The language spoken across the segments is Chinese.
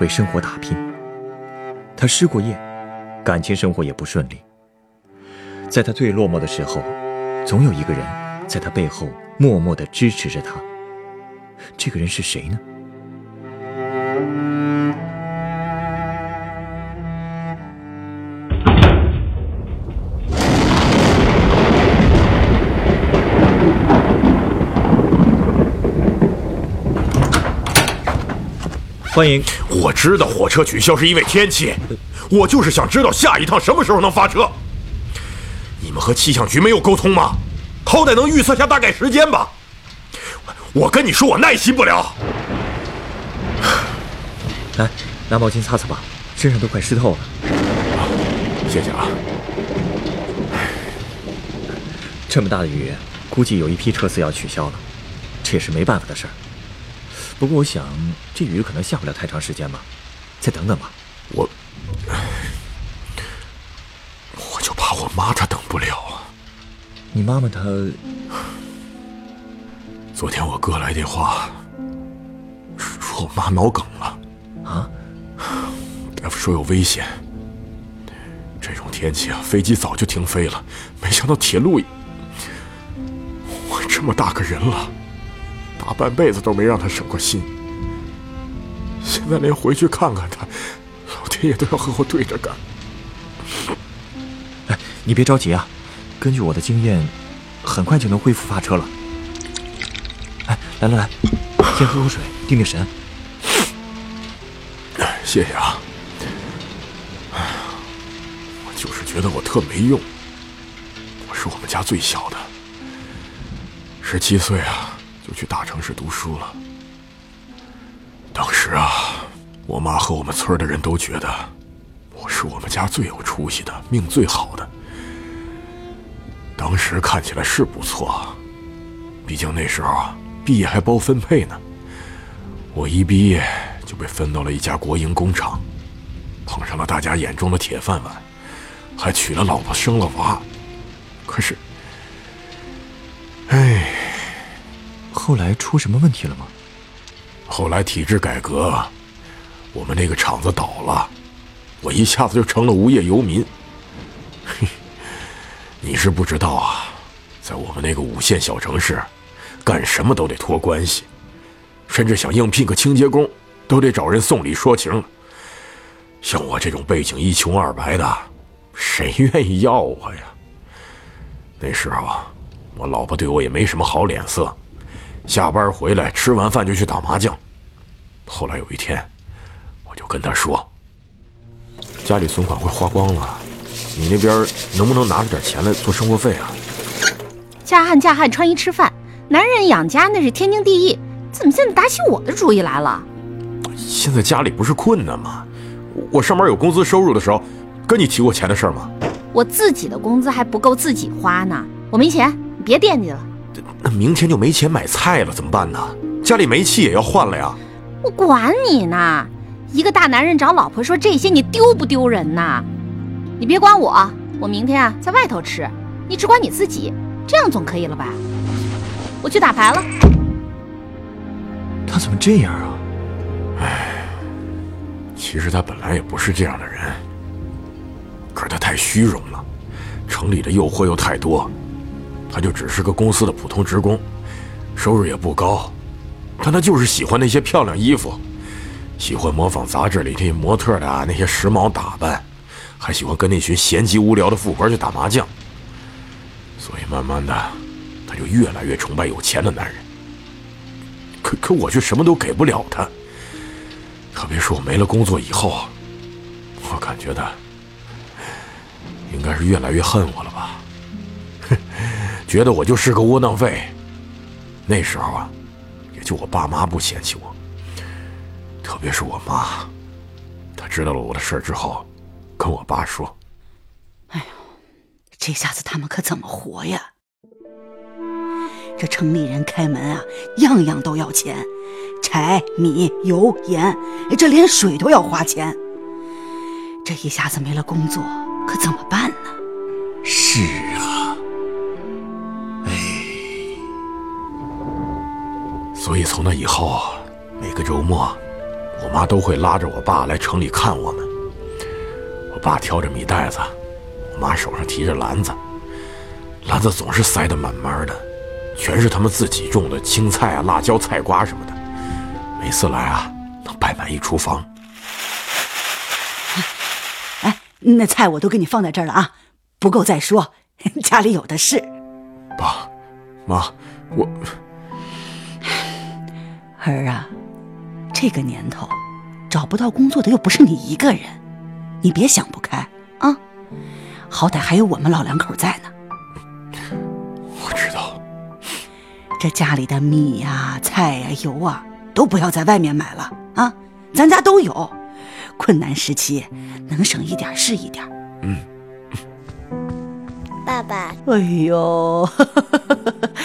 为生活打拼。他失过业，感情生活也不顺利。在他最落寞的时候，总有一个人在他背后默默的支持着他。这个人是谁呢？欢迎，我知道火车取消是因为天气，我就是想知道下一趟什么时候能发车。你们和气象局没有沟通吗？好歹能预测下大概时间吧。我跟你说，我耐心不了。来，拿毛巾擦擦吧，身上都快湿透了。谢谢啊。这么大的雨，估计有一批车次要取消了，这也是没办法的事儿。不过我想，这雨可能下不了太长时间吧，再等等吧。我，我就怕我妈她等不了啊。你妈妈她，昨天我哥来电话，说我妈脑梗了。啊？大夫说有危险。这种天气啊，飞机早就停飞了，没想到铁路……我这么大个人了。大半辈子都没让他省过心，现在连回去看看他，老天爷都要和我对着干。哎，你别着急啊，根据我的经验，很快就能恢复发车了。哎，来来来，先喝口水，定定神。谢谢啊。哎呀，我就是觉得我特没用。我是我们家最小的，十七岁啊。就去大城市读书了。当时啊，我妈和我们村的人都觉得我是我们家最有出息的，命最好的。当时看起来是不错，毕竟那时候啊，毕业还包分配呢。我一毕业就被分到了一家国营工厂，碰上了大家眼中的铁饭碗，还娶了老婆，生了娃。可是，后来出什么问题了吗？后来体制改革，我们那个厂子倒了，我一下子就成了无业游民。嘿，你是不知道啊，在我们那个五线小城市，干什么都得托关系，甚至想应聘个清洁工，都得找人送礼说情。像我这种背景一穷二白的，谁愿意要我呀？那时候，我老婆对我也没什么好脸色。下班回来，吃完饭就去打麻将。后来有一天，我就跟他说：“家里存款快花光了，你那边能不能拿出点钱来做生活费啊？”嫁汉嫁汉穿衣吃饭，男人养家那是天经地义。怎么现在打起我的主意来了？现在家里不是困难吗？我上班有工资收入的时候，跟你提过钱的事吗？我自己的工资还不够自己花呢，我没钱，你别惦记了。那明天就没钱买菜了，怎么办呢？家里煤气也要换了呀。我管你呢！一个大男人找老婆说这些，你丢不丢人呐？你别管我，我明天啊在外头吃，你只管你自己，这样总可以了吧？我去打牌了。他怎么这样啊？唉，其实他本来也不是这样的人，可是他太虚荣了，城里的诱惑又太多。他就只是个公司的普通职工，收入也不高，但他就是喜欢那些漂亮衣服，喜欢模仿杂志里那些模特的那些时髦打扮，还喜欢跟那群闲极无聊的富婆去打麻将。所以慢慢的，他就越来越崇拜有钱的男人。可可我却什么都给不了他，特别是我没了工作以后，我感觉他应该是越来越恨我了。觉得我就是个窝囊废。那时候啊，也就我爸妈不嫌弃我。特别是我妈，她知道了我的事儿之后，跟我爸说：“哎呦，这下子他们可怎么活呀？这城里人开门啊，样样都要钱，柴米油盐，这连水都要花钱。这一下子没了工作，可怎么办呢？”是所以从那以后，每个周末，我妈都会拉着我爸来城里看我们。我爸挑着米袋子，我妈手上提着篮子，篮子总是塞得满满的，全是他们自己种的青菜啊、辣椒、菜瓜什么的。每次来啊，能摆满一厨房。哎，那菜我都给你放在这儿了啊。不够再说，家里有的是。爸，妈，我儿啊，这个年头，找不到工作的又不是你一个人，你别想不开啊！好歹还有我们老两口在呢。我知道，这家里的米呀、菜呀、油啊，都不要在外面买了啊，咱家都有。困难时期能省一点是一点。嗯。爸爸，哎呦，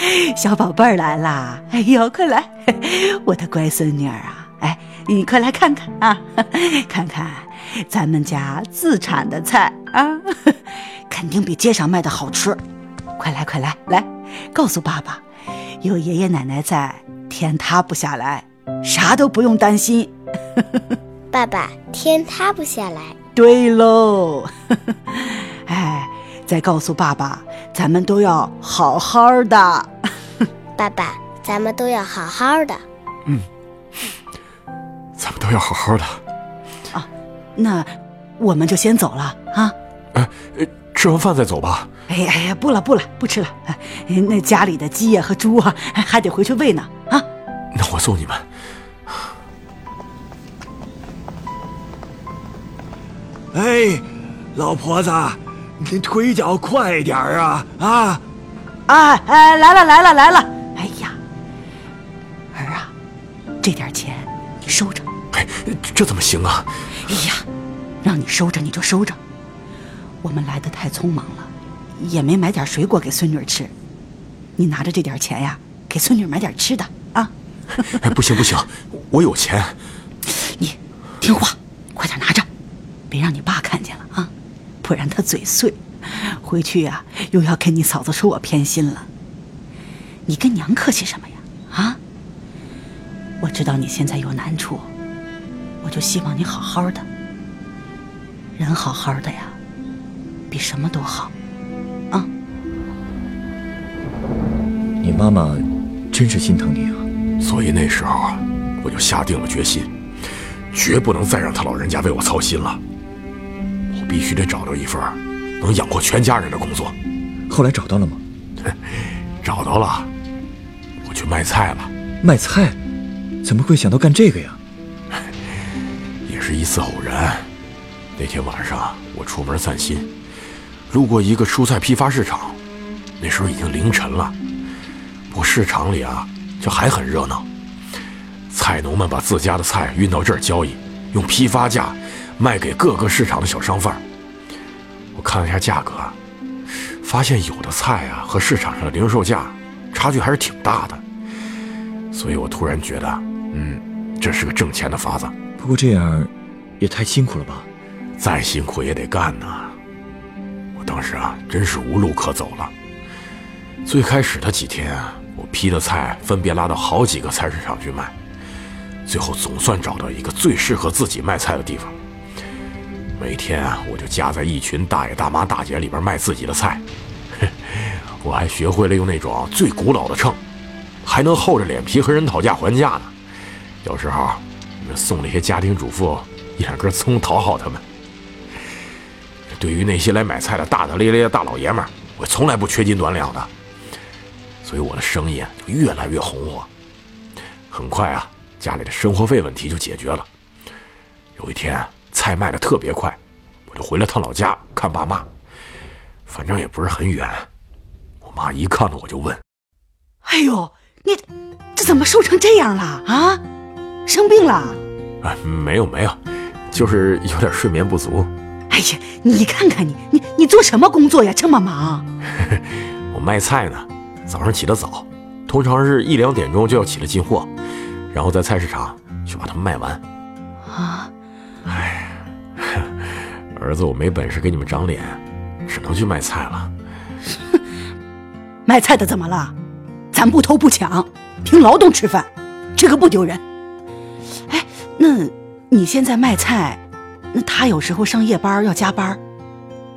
小宝贝儿来啦！哎呦，快来，我的乖孙女儿啊！哎，你快来看看啊，看看咱们家自产的菜啊，肯定比街上卖的好吃。快来，快来，来，告诉爸爸，有爷爷奶奶在，天塌不下来，啥都不用担心。爸爸，天塌不下来。对喽，哎。再告诉爸爸，咱们都要好好的。爸爸，咱们都要好好的。嗯，咱们都要好好的。啊，那我们就先走了啊。哎，吃完饭再走吧。哎呀哎呀，不了不了，不吃了。那家里的鸡呀和猪啊，还得回去喂呢。啊，那我送你们。哎，老婆子。你腿脚快点啊啊！啊哎，来了来了来了！哎呀，儿啊，这点钱你收着。哎，这怎么行啊？哎呀，让你收着你就收着。我们来的太匆忙了，也没买点水果给孙女吃。你拿着这点钱呀，给孙女买点吃的啊。哎，不行不行，我有钱。你听话，快点拿着，别让你爸看见了啊。不然他嘴碎，回去呀又要跟你嫂子说我偏心了。你跟娘客气什么呀？啊！我知道你现在有难处，我就希望你好好的。人好好的呀，比什么都好。啊！你妈妈真是心疼你啊。所以那时候啊，我就下定了决心，绝不能再让他老人家为我操心了。必须得找到一份能养活全家人的工作。后来找到了吗？找到了，我去卖菜了。卖菜？怎么会想到干这个呀？也是一次偶然。那天晚上我出门散心，路过一个蔬菜批发市场。那时候已经凌晨了，不过市场里啊，就还很热闹。菜农们把自家的菜运到这儿交易，用批发价。卖给各个市场的小商贩我看了一下价格，发现有的菜啊和市场上的零售价差距还是挺大的，所以我突然觉得，嗯，这是个挣钱的法子。不过这样也太辛苦了吧？再辛苦也得干呐。我当时啊，真是无路可走了。最开始的几天啊，我批的菜分别拉到好几个菜市场去卖，最后总算找到一个最适合自己卖菜的地方。每天啊，我就夹在一群大爷大妈大姐里边卖自己的菜，我还学会了用那种最古老的秤，还能厚着脸皮和人讨价还价呢。有时候，送那些家庭主妇一两根葱讨好他们。对于那些来买菜的大大咧咧的大老爷们，我从来不缺斤短两的，所以我的生意啊就越来越红火。很快啊，家里的生活费问题就解决了。有一天。菜卖的特别快，我就回了趟老家看爸妈，反正也不是很远。我妈一看到我就问：“哎呦，你这怎么瘦成这样了啊？生病了？”啊，没有没有，就是有点睡眠不足。哎呀，你看看你，你你做什么工作呀？这么忙？我卖菜呢，早上起得早，通常是一两点钟就要起来进货，然后在菜市场去把它们卖完。啊，哎，儿子，我没本事给你们长脸，只能去卖菜了。卖菜的怎么了？咱不偷不抢，凭劳动吃饭，这个不丢人。哎，那你现在卖菜，那他有时候上夜班要加班，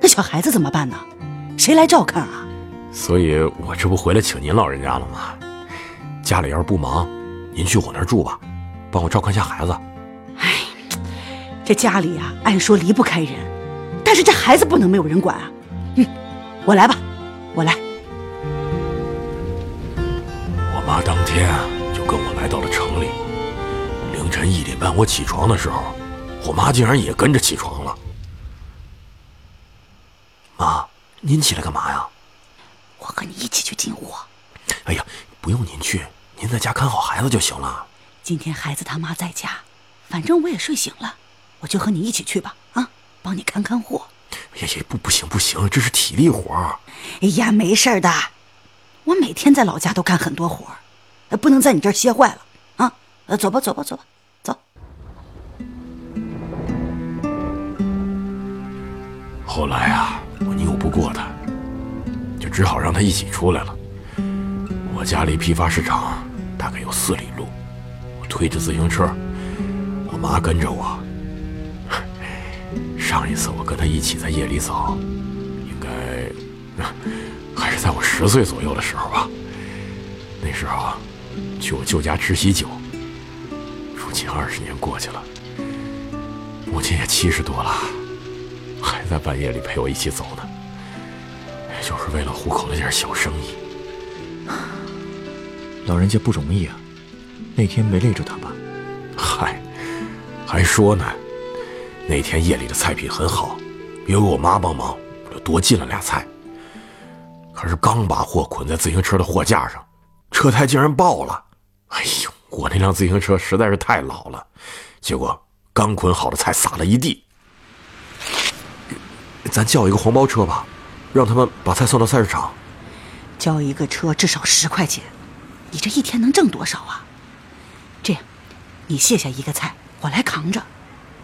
那小孩子怎么办呢？谁来照看啊？所以我这不回来请您老人家了吗？家里要是不忙，您去我那儿住吧，帮我照看下孩子。哎，这家里呀、按说离不开人，但是这孩子不能没有人管啊。嗯，我来吧，我来。我妈当天啊就跟我来到了城里。凌晨一点半我起床的时候，我妈竟然也跟着起床了。妈，您起来干嘛呀？我和你一起去进货。哎呀，不用您去，您在家看好孩子就行了。今天孩子他妈在家，反正我也睡醒了，我就和你一起去吧。啊，帮你看看货。哎呀呀，不不行不行，这是体力活儿。哎呀，没事儿的，我每天在老家都干很多活不能在你这儿歇坏了啊。呃，走吧，走吧，走吧，走。后来啊，我拗不过他，就只好让他一起出来了。我家离批发市场大概有四里路，我推着自行车，我妈跟着我。上一次我跟他一起在夜里走，应该 还是在我十岁左右的时候吧。那时候去我舅家吃喜酒，如今二十年过去了，母亲也七十多了。还在半夜里陪我一起走呢，就是为了糊口那点小生意。老人家不容易啊，那天没累着他吧？嗨，还说呢，那天夜里的菜品很好，有我妈帮忙，我就多进了俩菜。可是刚把货捆在自行车的货架上，车胎竟然爆了！哎呦，我那辆自行车实在是太老了，结果刚捆好的菜撒了一地。咱叫一个黄包车吧，让他们把菜送到菜市场。交一个车至少十块钱，你这一天能挣多少啊？这样，你卸下一个菜，我来扛着，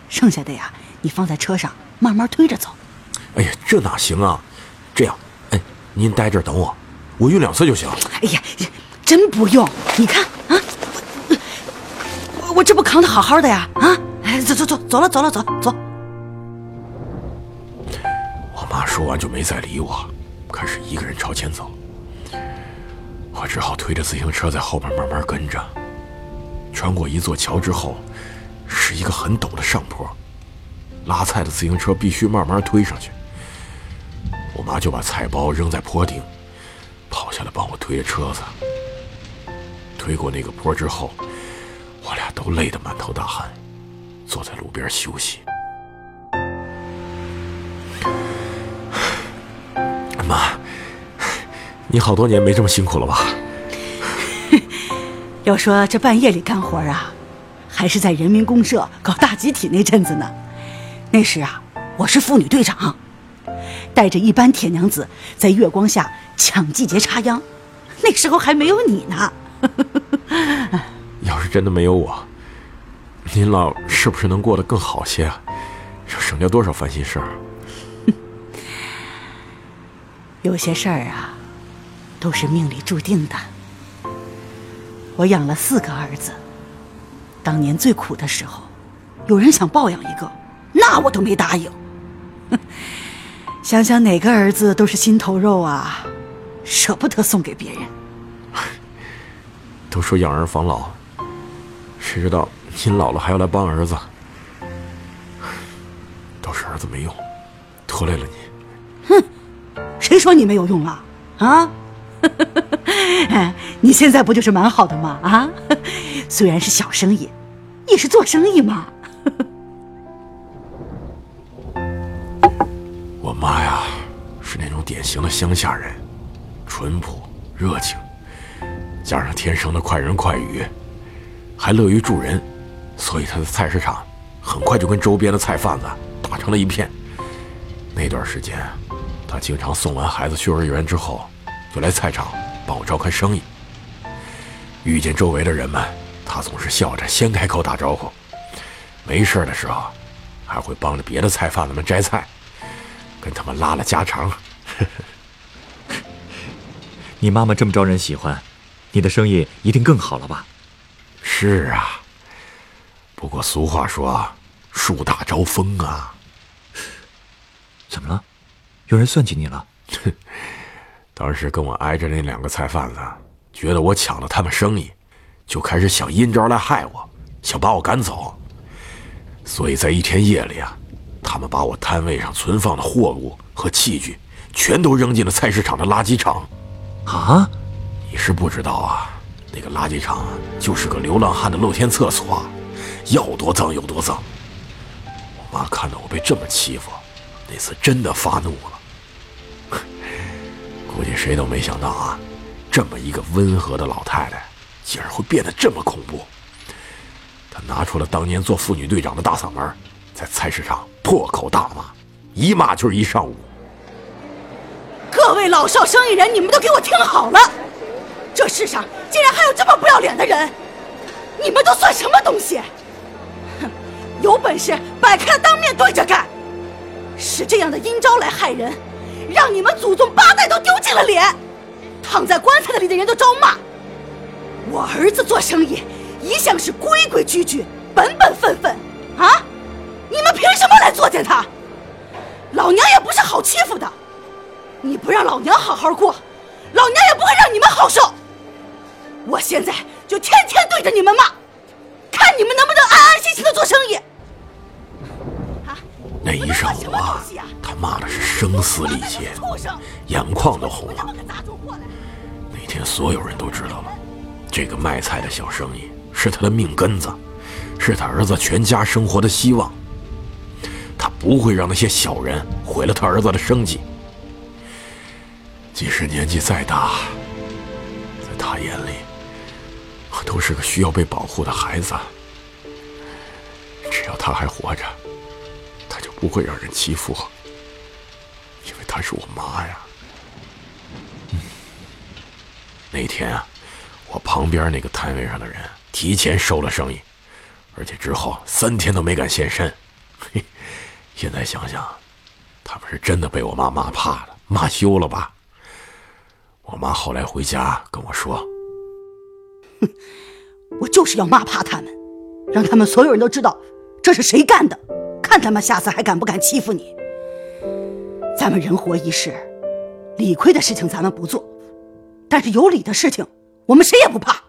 剩下的呀，你放在车上慢慢推着走。哎呀，这哪行啊？这样，哎，您待这儿等我，我运两次就行。哎呀，真不用！你看啊，我我这不扛的好好的呀啊！哎，走走走，走了走了走走。我妈说完就没再理我，开始一个人朝前走。我只好推着自行车在后边慢慢跟着。穿过一座桥之后，是一个很陡的上坡，拉菜的自行车必须慢慢推上去。我妈就把菜包扔在坡顶，跑下来帮我推着车子。推过那个坡之后，我俩都累得满头大汗，坐在路边休息。妈，你好多年没这么辛苦了吧？要说这半夜里干活啊，还是在人民公社搞大集体那阵子呢。那时啊，我是妇女队长，带着一班铁娘子在月光下抢季节插秧。那时候还没有你呢。要是真的没有我，您老是不是能过得更好些啊？这省掉多少烦心事儿？有些事儿啊，都是命里注定的。我养了四个儿子，当年最苦的时候，有人想抱养一个，那我都没答应。想想哪个儿子都是心头肉啊，舍不得送给别人。都说养儿防老，谁知道您老了还要来帮儿子，都是儿子没用，拖累了你。哼。谁说你没有用了啊？哎 你现在不就是蛮好的吗？啊，虽然是小生意，也是做生意嘛。我妈呀，是那种典型的乡下人，淳朴热情，加上天生的快人快语，还乐于助人，所以她的菜市场很快就跟周边的菜贩子打成了一片。那段时间，她经常送完孩子去幼儿园之后，就来菜场帮我照看生意。遇见周围的人们，他总是笑着先开口打招呼。没事的时候，还会帮着别的菜贩子们摘菜，跟他们拉拉家常。你妈妈这么招人喜欢，你的生意一定更好了吧？是啊，不过俗话说“树大招风”啊。怎么了？有人算计你了？当时跟我挨着那两个菜贩子，觉得我抢了他们生意，就开始想阴招来害我，想把我赶走。所以在一天夜里啊，他们把我摊位上存放的货物和器具，全都扔进了菜市场的垃圾场。啊！你是不知道啊，那个垃圾场就是个流浪汉的露天厕所，要多脏有多脏。我妈看到我被这么欺负，那次真的发怒了。估计谁都没想到啊，这么一个温和的老太太，竟然会变得这么恐怖。他拿出了当年做妇女队长的大嗓门，在菜市场破口大骂，一骂就是一上午。各位老少生意人，你们都给我听好了！这世上竟然还有这么不要脸的人，你们都算什么东西？哼，有本事摆开了当面对着干！使这样的阴招来害人，让你们祖宗八代都丢尽了脸，躺在棺材里的人都招骂。我儿子做生意一向是规规矩矩、本本分分，啊，你们凭什么来作践他？老娘也不是好欺负的。你不让老娘好好过，老娘也不会让你们好受。我现在就天天对着你们骂，看你们能不能安安心心的做生意。那一上午啊，他骂的是声嘶力竭，眼眶都红了。那天所有人都知道了，这个卖菜的小生意是他的命根子，是他儿子全家生活的希望。他不会让那些小人毁了他儿子的生计。即使年纪再大，在他眼里，我都是个需要被保护的孩子。只要他还活着。他就不会让人欺负，因为他是我妈呀。那天啊，我旁边那个摊位上的人提前收了生意，而且之后三天都没敢现身。嘿，现在想想，他们是真的被我妈骂怕了，骂羞了吧？我妈后来回家跟我说：“哼，我就是要骂怕他们，让他们所有人都知道这是谁干的。”看他们下次还敢不敢欺负你？咱们人活一世，理亏的事情咱们不做，但是有理的事情，我们谁也不怕。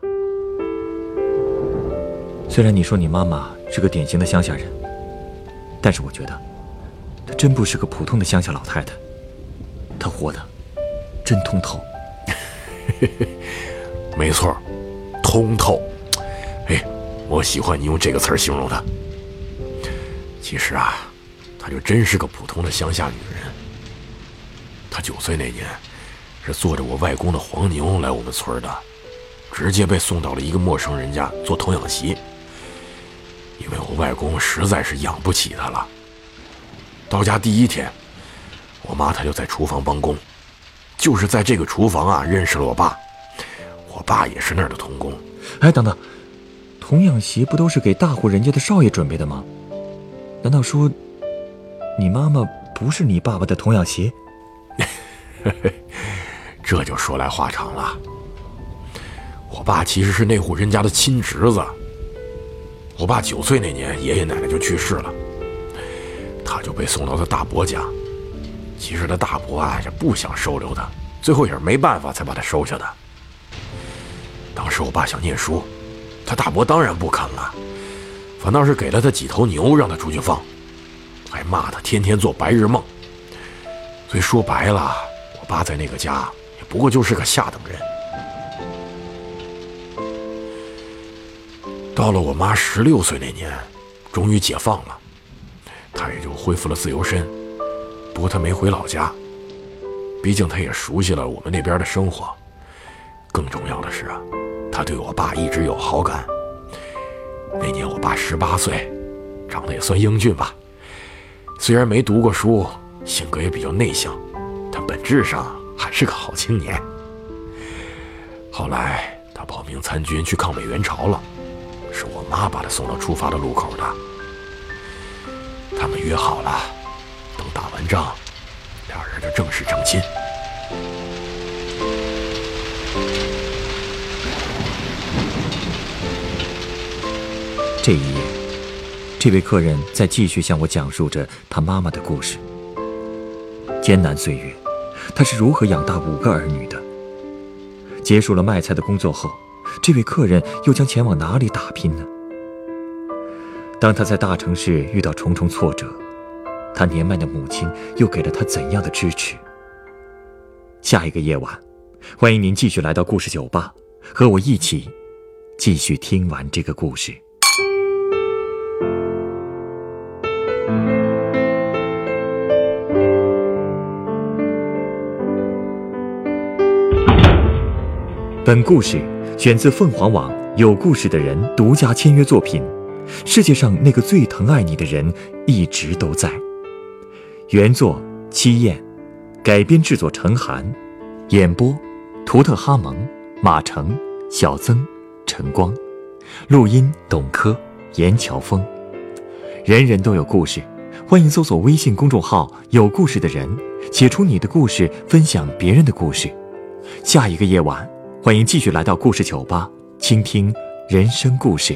虽然你说你妈妈是个典型的乡下人，但是我觉得，她真不是个普通的乡下老太太，她活的真通透。没错，通透。哎，我喜欢你用这个词儿形容她。其实啊，她就真是个普通的乡下女人。她九岁那年，是坐着我外公的黄牛来我们村的，直接被送到了一个陌生人家做童养媳。因为我外公实在是养不起她了。到家第一天，我妈她就在厨房帮工，就是在这个厨房啊认识了我爸。我爸也是那儿的童工。哎，等等，童养媳不都是给大户人家的少爷准备的吗？难道说，你妈妈不是你爸爸的童养媳？这就说来话长了。我爸其实是那户人家的亲侄子。我爸九岁那年，爷爷奶奶就去世了，他就被送到他大伯家。其实他大伯啊也不想收留他，最后也是没办法才把他收下的。当时我爸想念书，他大伯当然不肯了。反倒是给了他几头牛，让他出去放，还骂他天天做白日梦。所以说白了，我爸在那个家也不过就是个下等人。到了我妈十六岁那年，终于解放了，他也就恢复了自由身。不过他没回老家，毕竟他也熟悉了我们那边的生活。更重要的是啊，他对我爸一直有好感。那年我爸十八岁，长得也算英俊吧。虽然没读过书，性格也比较内向，但本质上还是个好青年。后来他报名参军去抗美援朝了，妈把他送到出发的路口的。他们约好了，等打完仗，俩人就正式成亲。这一夜，这位客人在继续向我讲述着他妈妈的故事。艰难岁月，他是如何养大五个儿女的？结束了卖菜的工作后，这位客人又将前往哪里打拼呢？当他在大城市遇到重重挫折，他年迈的母亲又给了他怎样的支持？下一个夜晚，欢迎您继续来到故事酒吧，和我一起继续听完这个故事。本故事选自凤凰网“有故事的人”独家签约作品。世界上那个最疼爱你的人一直都在。原作七燕，改编制作陈寒，演播图特哈蒙、马成、小曾、陈光，录音董珂、严乔峰。人人都有故事，欢迎搜索微信公众号“有故事的人”，写出你的故事，分享别人的故事。下一个夜晚，欢迎继续来到故事酒吧，倾听人生故事。